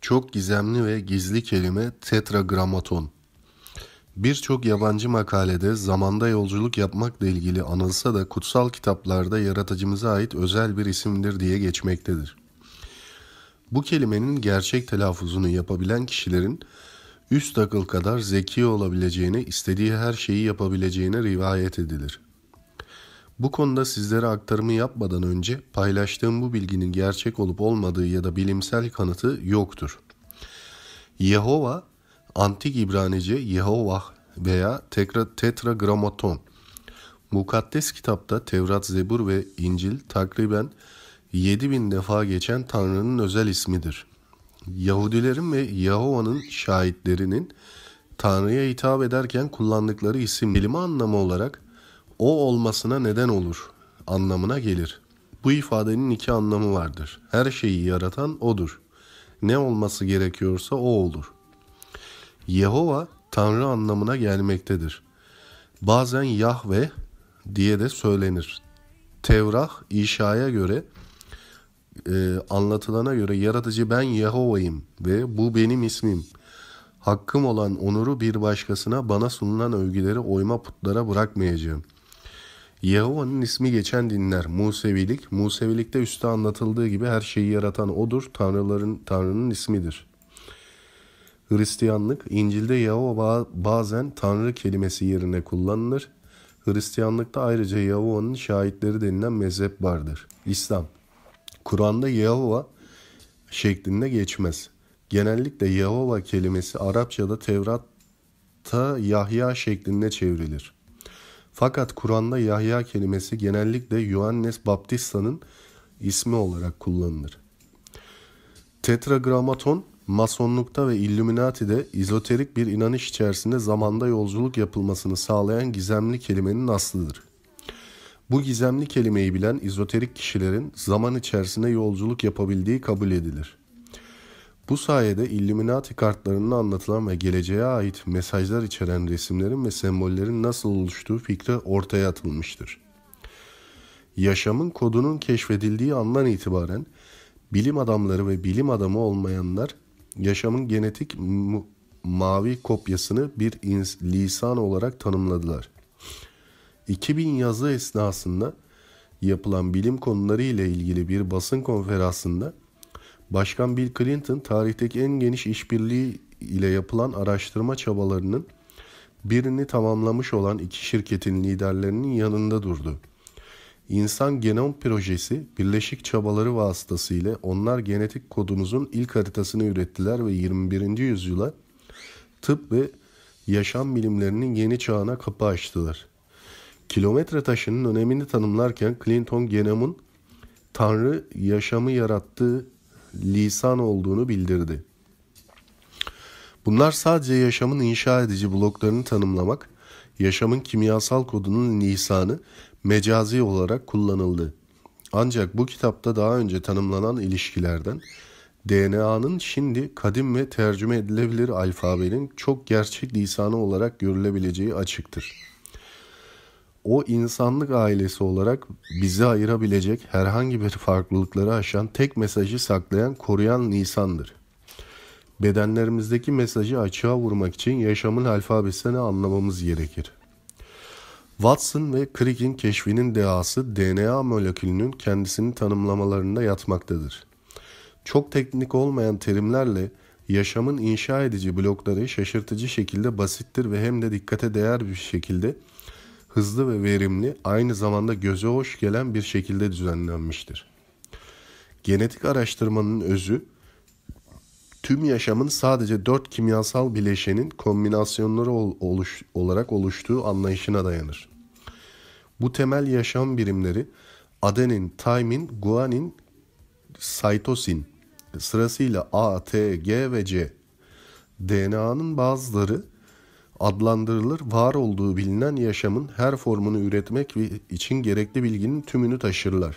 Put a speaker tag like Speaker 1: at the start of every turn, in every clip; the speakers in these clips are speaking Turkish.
Speaker 1: Çok gizemli ve gizli kelime tetragramaton. Birçok yabancı makalede zamanda yolculuk yapmakla ilgili anılsa da kutsal kitaplarda yaratıcımıza ait özel bir isimdir diye geçmektedir. Bu kelimenin gerçek telaffuzunu yapabilen kişilerin üst akıl kadar zeki olabileceğine, istediği her şeyi yapabileceğine rivayet edilir. Bu konuda sizlere aktarımı yapmadan önce paylaştığım bu bilginin gerçek olup olmadığı ya da bilimsel kanıtı yoktur. Yehova, antik İbranice Yehova veya tekra, tetragramaton. Mukaddes kitapta Tevrat, Zebur ve İncil takriben 7000 defa geçen Tanrı'nın özel ismidir. Yahudilerin ve Yehova'nın şahitlerinin Tanrı'ya hitap ederken kullandıkları isim kelime anlamı olarak o olmasına neden olur anlamına gelir. Bu ifadenin iki anlamı vardır. Her şeyi yaratan odur. Ne olması gerekiyorsa o olur. Yehova Tanrı anlamına gelmektedir. Bazen Yahve diye de söylenir. Tevrah İşa'ya göre e, anlatılana göre yaratıcı ben Yehova'yım ve bu benim ismim. Hakkım olan onuru bir başkasına bana sunulan övgüleri oyma putlara bırakmayacağım. Yehova'nın ismi geçen dinler. Musevilik, Musevilikte üstte anlatıldığı gibi her şeyi yaratan odur, tanrıların tanrının ismidir. Hristiyanlık, İncil'de Yehova bazen tanrı kelimesi yerine kullanılır. Hristiyanlıkta ayrıca Yehova'nın şahitleri denilen mezhep vardır. İslam, Kur'an'da Yehova şeklinde geçmez. Genellikle Yehova kelimesi Arapçada Tevrat'ta Yahya şeklinde çevrilir. Fakat Kur'an'da Yahya kelimesi genellikle Yohannes Baptista'nın ismi olarak kullanılır. Tetragramaton, Masonlukta ve Illuminati'de izoterik bir inanış içerisinde zamanda yolculuk yapılmasını sağlayan gizemli kelimenin aslıdır. Bu gizemli kelimeyi bilen izoterik kişilerin zaman içerisinde yolculuk yapabildiği kabul edilir. Bu sayede Illuminati kartlarında anlatılan ve geleceğe ait mesajlar içeren resimlerin ve sembollerin nasıl oluştuğu fikri ortaya atılmıştır. Yaşamın kodunun keşfedildiği andan itibaren bilim adamları ve bilim adamı olmayanlar yaşamın genetik mavi kopyasını bir lisan olarak tanımladılar. 2000 yazı esnasında yapılan bilim konuları ile ilgili bir basın konferansında Başkan Bill Clinton tarihteki en geniş işbirliği ile yapılan araştırma çabalarının birini tamamlamış olan iki şirketin liderlerinin yanında durdu. İnsan Genom Projesi birleşik çabaları vasıtasıyla onlar genetik kodumuzun ilk haritasını ürettiler ve 21. yüzyıla tıp ve yaşam bilimlerinin yeni çağına kapı açtılar. Kilometre taşının önemini tanımlarken Clinton genomun Tanrı yaşamı yarattığı lisan olduğunu bildirdi. Bunlar sadece yaşamın inşa edici bloklarını tanımlamak, yaşamın kimyasal kodunun lisanı mecazi olarak kullanıldı. Ancak bu kitapta daha önce tanımlanan ilişkilerden DNA'nın şimdi kadim ve tercüme edilebilir alfabenin çok gerçek lisanı olarak görülebileceği açıktır. O insanlık ailesi olarak bizi ayırabilecek herhangi bir farklılıkları aşan tek mesajı saklayan koruyan lisandır. Bedenlerimizdeki mesajı açığa vurmak için yaşamın alfabesini anlamamız gerekir. Watson ve Crick'in keşfinin dehası DNA molekülünün kendisini tanımlamalarında yatmaktadır. Çok teknik olmayan terimlerle yaşamın inşa edici blokları şaşırtıcı şekilde basittir ve hem de dikkate değer bir şekilde hızlı ve verimli, aynı zamanda göze hoş gelen bir şekilde düzenlenmiştir. Genetik araştırmanın özü, tüm yaşamın sadece dört kimyasal bileşenin kombinasyonları oluş, olarak oluştuğu anlayışına dayanır. Bu temel yaşam birimleri adenin, timin, guanin, sitosin sırasıyla A, T, G ve C. DNA'nın bazıları adlandırılır, var olduğu bilinen yaşamın her formunu üretmek için gerekli bilginin tümünü taşırlar.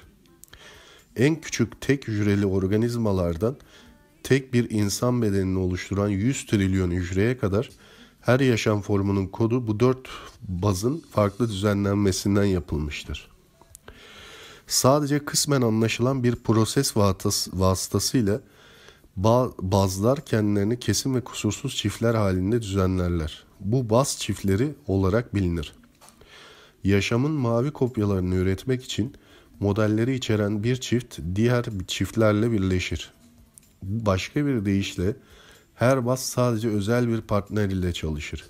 Speaker 1: En küçük tek hücreli organizmalardan tek bir insan bedenini oluşturan 100 trilyon hücreye kadar her yaşam formunun kodu bu dört bazın farklı düzenlenmesinden yapılmıştır. Sadece kısmen anlaşılan bir proses vasıtasıyla bazlar kendilerini kesin ve kusursuz çiftler halinde düzenlerler. Bu baz çiftleri olarak bilinir. Yaşamın mavi kopyalarını üretmek için modelleri içeren bir çift diğer çiftlerle birleşir. Başka bir deyişle her baz sadece özel bir partner ile çalışır.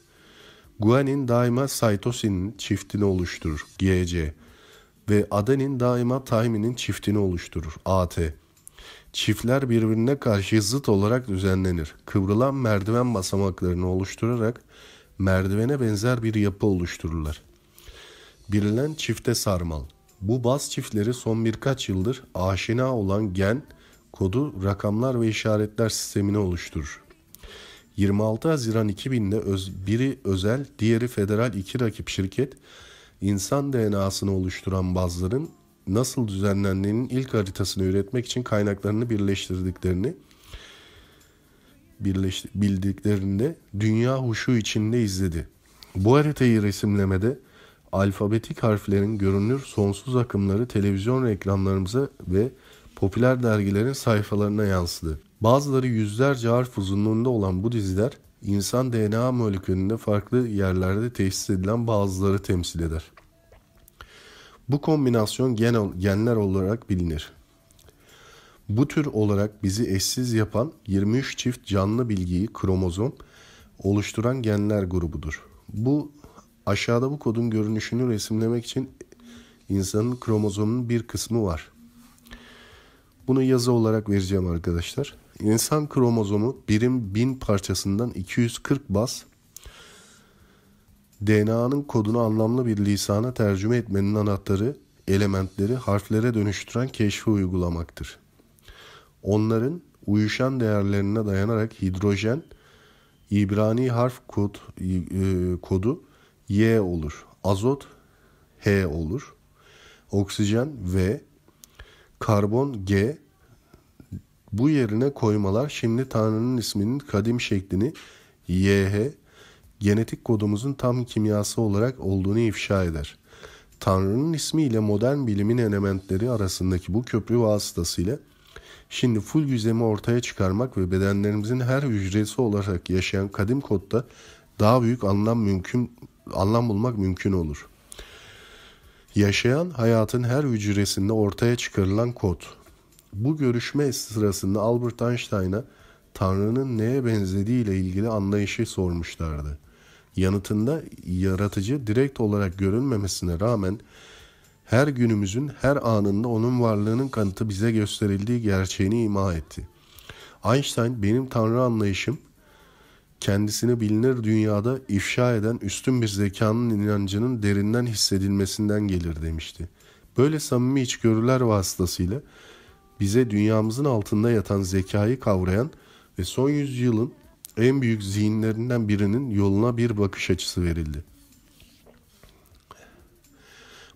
Speaker 1: Guanin daima cytosinin çiftini oluşturur. GC ve adenin daima thyminin çiftini oluşturur. AT. Çiftler birbirine karşı zıt olarak düzenlenir. Kıvrılan merdiven basamaklarını oluşturarak merdivene benzer bir yapı oluştururlar. Birilen çifte sarmal. Bu baz çiftleri son birkaç yıldır aşina olan gen, kodu, rakamlar ve işaretler sistemini oluşturur. 26 Haziran 2000'de öz, biri özel, diğeri federal iki rakip şirket, insan DNA'sını oluşturan bazların nasıl düzenlendiğinin ilk haritasını üretmek için kaynaklarını birleştirdiklerini bildiklerinde dünya huşu içinde izledi. Bu haritayı resimlemede alfabetik harflerin görünür sonsuz akımları televizyon reklamlarımıza ve popüler dergilerin sayfalarına yansıdı. Bazıları yüzlerce harf uzunluğunda olan bu diziler insan DNA molekülünde farklı yerlerde tesis edilen bazıları temsil eder. Bu kombinasyon gen, genler olarak bilinir. Bu tür olarak bizi eşsiz yapan 23 çift canlı bilgiyi kromozom oluşturan genler grubudur. Bu aşağıda bu kodun görünüşünü resimlemek için insanın kromozomunun bir kısmı var. Bunu yazı olarak vereceğim arkadaşlar. İnsan kromozomu birim bin parçasından 240 bas DNA'nın kodunu anlamlı bir lisana tercüme etmenin anahtarı elementleri harflere dönüştüren keşfi uygulamaktır. Onların uyuşan değerlerine dayanarak hidrojen İbrani harf kod, e, kodu Y olur. Azot H olur. Oksijen V, karbon G, bu yerine koymalar şimdi Tanrı'nın isminin kadim şeklini YH, genetik kodumuzun tam kimyası olarak olduğunu ifşa eder. Tanrı'nın ismiyle modern bilimin elementleri arasındaki bu köprü vasıtasıyla şimdi full yüzemi ortaya çıkarmak ve bedenlerimizin her hücresi olarak yaşayan kadim kodda daha büyük anlam mümkün anlam bulmak mümkün olur. Yaşayan hayatın her hücresinde ortaya çıkarılan kod. Bu görüşme sırasında Albert Einstein'a Tanrı'nın neye benzediği ile ilgili anlayışı sormuşlardı. Yanıtında yaratıcı direkt olarak görünmemesine rağmen her günümüzün her anında onun varlığının kanıtı bize gösterildiği gerçeğini ima etti. Einstein benim Tanrı anlayışım kendisini bilinir dünyada ifşa eden üstün bir zekanın inancının derinden hissedilmesinden gelir demişti. Böyle samimi içgörüler vasıtasıyla bize dünyamızın altında yatan zekayı kavrayan ve son yüzyılın en büyük zihinlerinden birinin yoluna bir bakış açısı verildi.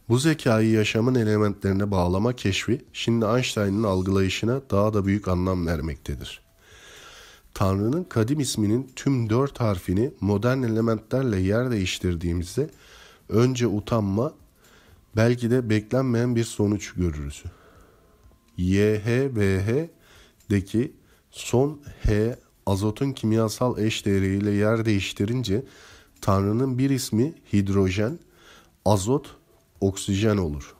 Speaker 1: Bu zekayı yaşamın elementlerine bağlama keşfi şimdi Einstein'ın algılayışına daha da büyük anlam vermektedir. Tanrı'nın kadim isminin tüm dört harfini modern elementlerle yer değiştirdiğimizde önce utanma, belki de beklenmeyen bir sonuç görürüz. YHBH'deki son H azotun kimyasal eş değeriyle yer değiştirince Tanrı'nın bir ismi hidrojen, azot, oksijen olur.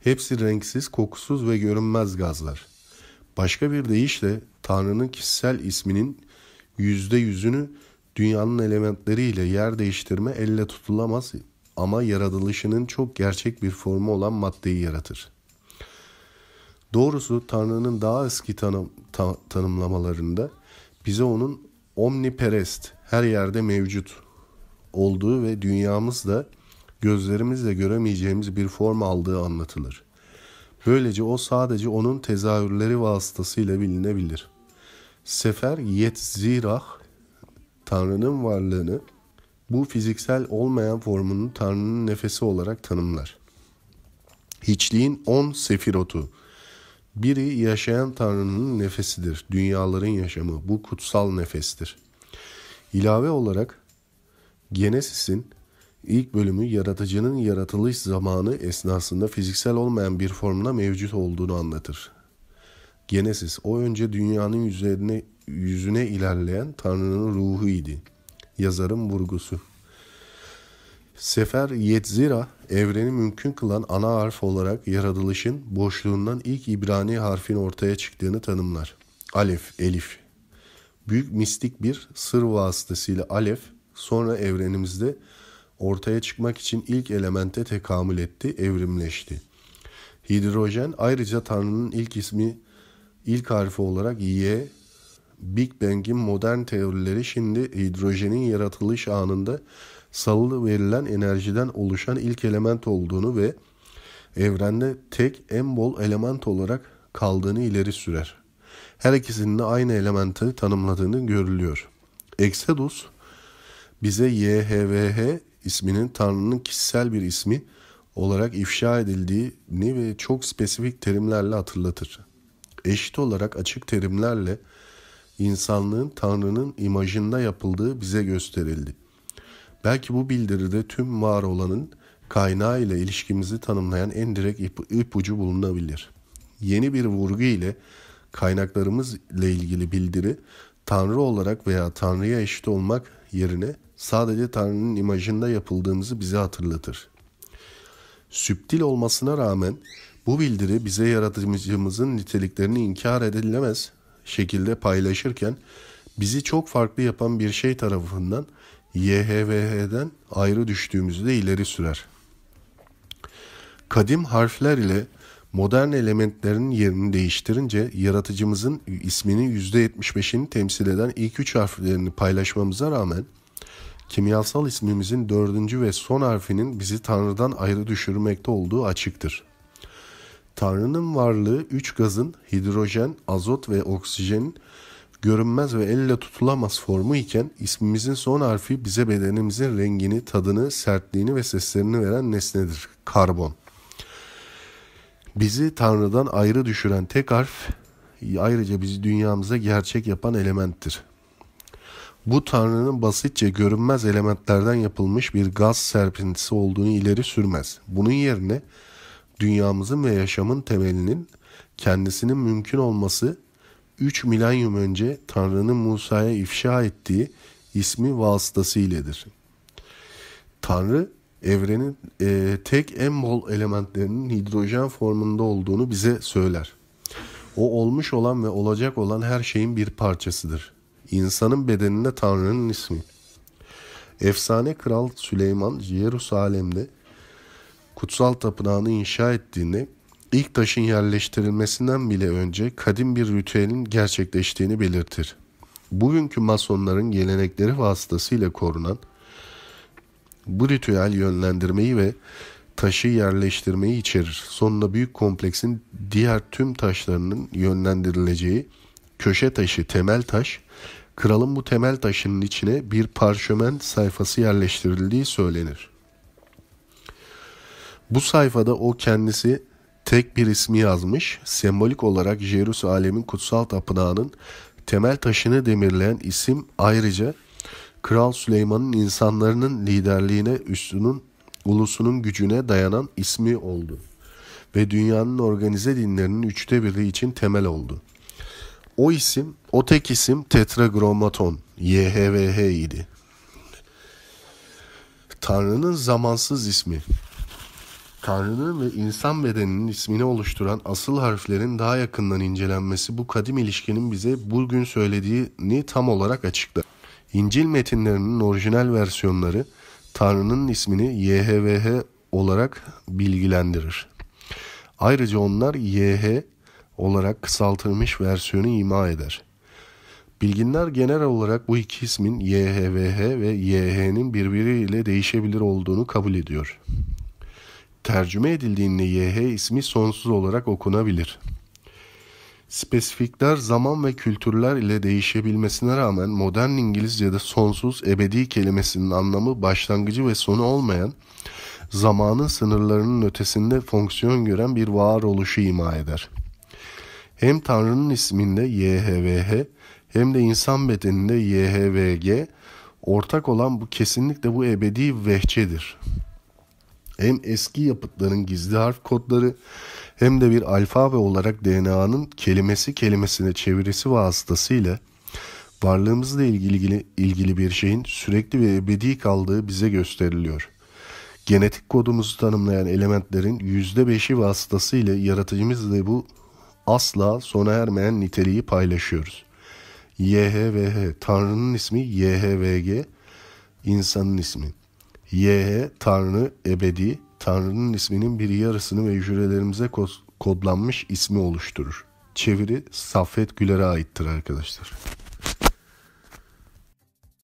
Speaker 1: Hepsi renksiz, kokusuz ve görünmez gazlar. Başka bir deyişle Tanrı'nın kişisel isminin yüzde yüzünü dünyanın elementleriyle yer değiştirme elle tutulamaz ama yaratılışının çok gerçek bir formu olan maddeyi yaratır. Doğrusu Tanrı'nın daha eski tanım, ta, tanımlamalarında bize onun omniperest, her yerde mevcut olduğu ve dünyamızda gözlerimizle göremeyeceğimiz bir form aldığı anlatılır. Böylece o sadece onun tezahürleri vasıtasıyla bilinebilir. Sefer Yetzirah, Tanrı'nın varlığını bu fiziksel olmayan formunu Tanrı'nın nefesi olarak tanımlar. Hiçliğin on sefirotu, biri yaşayan Tanrı'nın nefesidir, dünyaların yaşamı, bu kutsal nefestir. İlave olarak Genesis'in ilk bölümü yaratıcının yaratılış zamanı esnasında fiziksel olmayan bir formda mevcut olduğunu anlatır. Genesis o önce dünyanın üzerine yüzüne ilerleyen Tanrı'nın ruhu idi. Yazarın vurgusu. Sefer Yetzira evreni mümkün kılan ana harf olarak yaratılışın boşluğundan ilk İbrani harfin ortaya çıktığını tanımlar. Alef, Elif. Büyük mistik bir sır vasıtasıyla Alef sonra evrenimizde ortaya çıkmak için ilk elemente tekamül etti, evrimleşti. Hidrojen ayrıca Tanrı'nın ilk ismi ilk harfi olarak Y, Big Bang'in modern teorileri şimdi hidrojenin yaratılış anında salılı verilen enerjiden oluşan ilk element olduğunu ve evrende tek en bol element olarak kaldığını ileri sürer. Her ikisinin de aynı elementi tanımladığını görülüyor. Exodus bize YHVH isminin Tanrı'nın kişisel bir ismi olarak ifşa edildiğini ve çok spesifik terimlerle hatırlatır. Eşit olarak açık terimlerle insanlığın Tanrı'nın imajında yapıldığı bize gösterildi. Belki bu bildiride tüm var olanın kaynağı ile ilişkimizi tanımlayan en direkt ip, ipucu bulunabilir. Yeni bir vurgu ile kaynaklarımız ile ilgili bildiri Tanrı olarak veya Tanrı'ya eşit olmak yerine sadece Tanrı'nın imajında yapıldığımızı bize hatırlatır. Süptil olmasına rağmen bu bildiri bize yaratıcımızın niteliklerini inkar edilemez şekilde paylaşırken bizi çok farklı yapan bir şey tarafından YHVH'den ayrı düştüğümüzü de ileri sürer. Kadim harfler ile modern elementlerin yerini değiştirince yaratıcımızın isminin %75'ini temsil eden ilk üç harflerini paylaşmamıza rağmen kimyasal ismimizin dördüncü ve son harfinin bizi Tanrı'dan ayrı düşürmekte olduğu açıktır. Tanrı'nın varlığı üç gazın hidrojen, azot ve oksijenin görünmez ve elle tutulamaz formu iken ismimizin son harfi bize bedenimizin rengini, tadını, sertliğini ve seslerini veren nesnedir. Karbon. Bizi Tanrı'dan ayrı düşüren tek harf ayrıca bizi dünyamıza gerçek yapan elementtir. Bu Tanrı'nın basitçe görünmez elementlerden yapılmış bir gaz serpintisi olduğunu ileri sürmez. Bunun yerine dünyamızın ve yaşamın temelinin kendisinin mümkün olması 3 milenyum önce Tanrı'nın Musa'ya ifşa ettiği ismi vasıtasıyledir. Tanrı evrenin e, tek en bol elementlerinin hidrojen formunda olduğunu bize söyler. O olmuş olan ve olacak olan her şeyin bir parçasıdır. İnsanın bedeninde Tanrı'nın ismi. Efsane Kral Süleyman Yerusalem'de kutsal tapınağını inşa ettiğinde ilk taşın yerleştirilmesinden bile önce kadim bir ritüelin gerçekleştiğini belirtir. Bugünkü masonların gelenekleri vasıtasıyla korunan bu ritüel yönlendirmeyi ve taşı yerleştirmeyi içerir. Sonunda büyük kompleksin diğer tüm taşlarının yönlendirileceği köşe taşı, temel taş, kralın bu temel taşının içine bir parşömen sayfası yerleştirildiği söylenir. Bu sayfada o kendisi tek bir ismi yazmış, sembolik olarak Jerusalem'in kutsal tapınağının temel taşını demirleyen isim ayrıca Kral Süleyman'ın insanların liderliğine, üstünün, ulusunun gücüne dayanan ismi oldu. Ve dünyanın organize dinlerinin üçte biri için temel oldu. O isim, o tek isim Tetragrammaton, YHVH idi. Tanrı'nın zamansız ismi. Tanrı'nın ve insan bedeninin ismini oluşturan asıl harflerin daha yakından incelenmesi bu kadim ilişkinin bize bugün söylediğini tam olarak açıklar. İncil metinlerinin orijinal versiyonları Tanrı'nın ismini YHVH olarak bilgilendirir. Ayrıca onlar YH olarak kısaltılmış versiyonu ima eder. Bilginler genel olarak bu iki ismin YHVH ve YH'nin birbiriyle değişebilir olduğunu kabul ediyor. Tercüme edildiğinde YH ismi sonsuz olarak okunabilir. Spesifikler zaman ve kültürler ile değişebilmesine rağmen modern İngilizce'de sonsuz ebedi kelimesinin anlamı başlangıcı ve sonu olmayan, zamanın sınırlarının ötesinde fonksiyon gören bir varoluşu ima eder. Hem Tanrı'nın isminde YHVH hem de insan bedeninde YHVG ortak olan bu kesinlikle bu ebedi vehçedir. Hem eski yapıtların gizli harf kodları hem de bir alfabe olarak DNA'nın kelimesi kelimesine çevirisi vasıtasıyla varlığımızla ilgili, ilgili bir şeyin sürekli ve ebedi kaldığı bize gösteriliyor. Genetik kodumuzu tanımlayan elementlerin %5'i vasıtasıyla yaratıcımızla bu asla sona ermeyen niteliği paylaşıyoruz. YHVH, Tanrı'nın ismi YHVG, insanın ismi. YH, Tanrı, ebedi, Tanrı'nın isminin bir yarısını ve hücrelerimize kodlanmış ismi oluşturur. Çeviri Saffet Güler'e aittir arkadaşlar.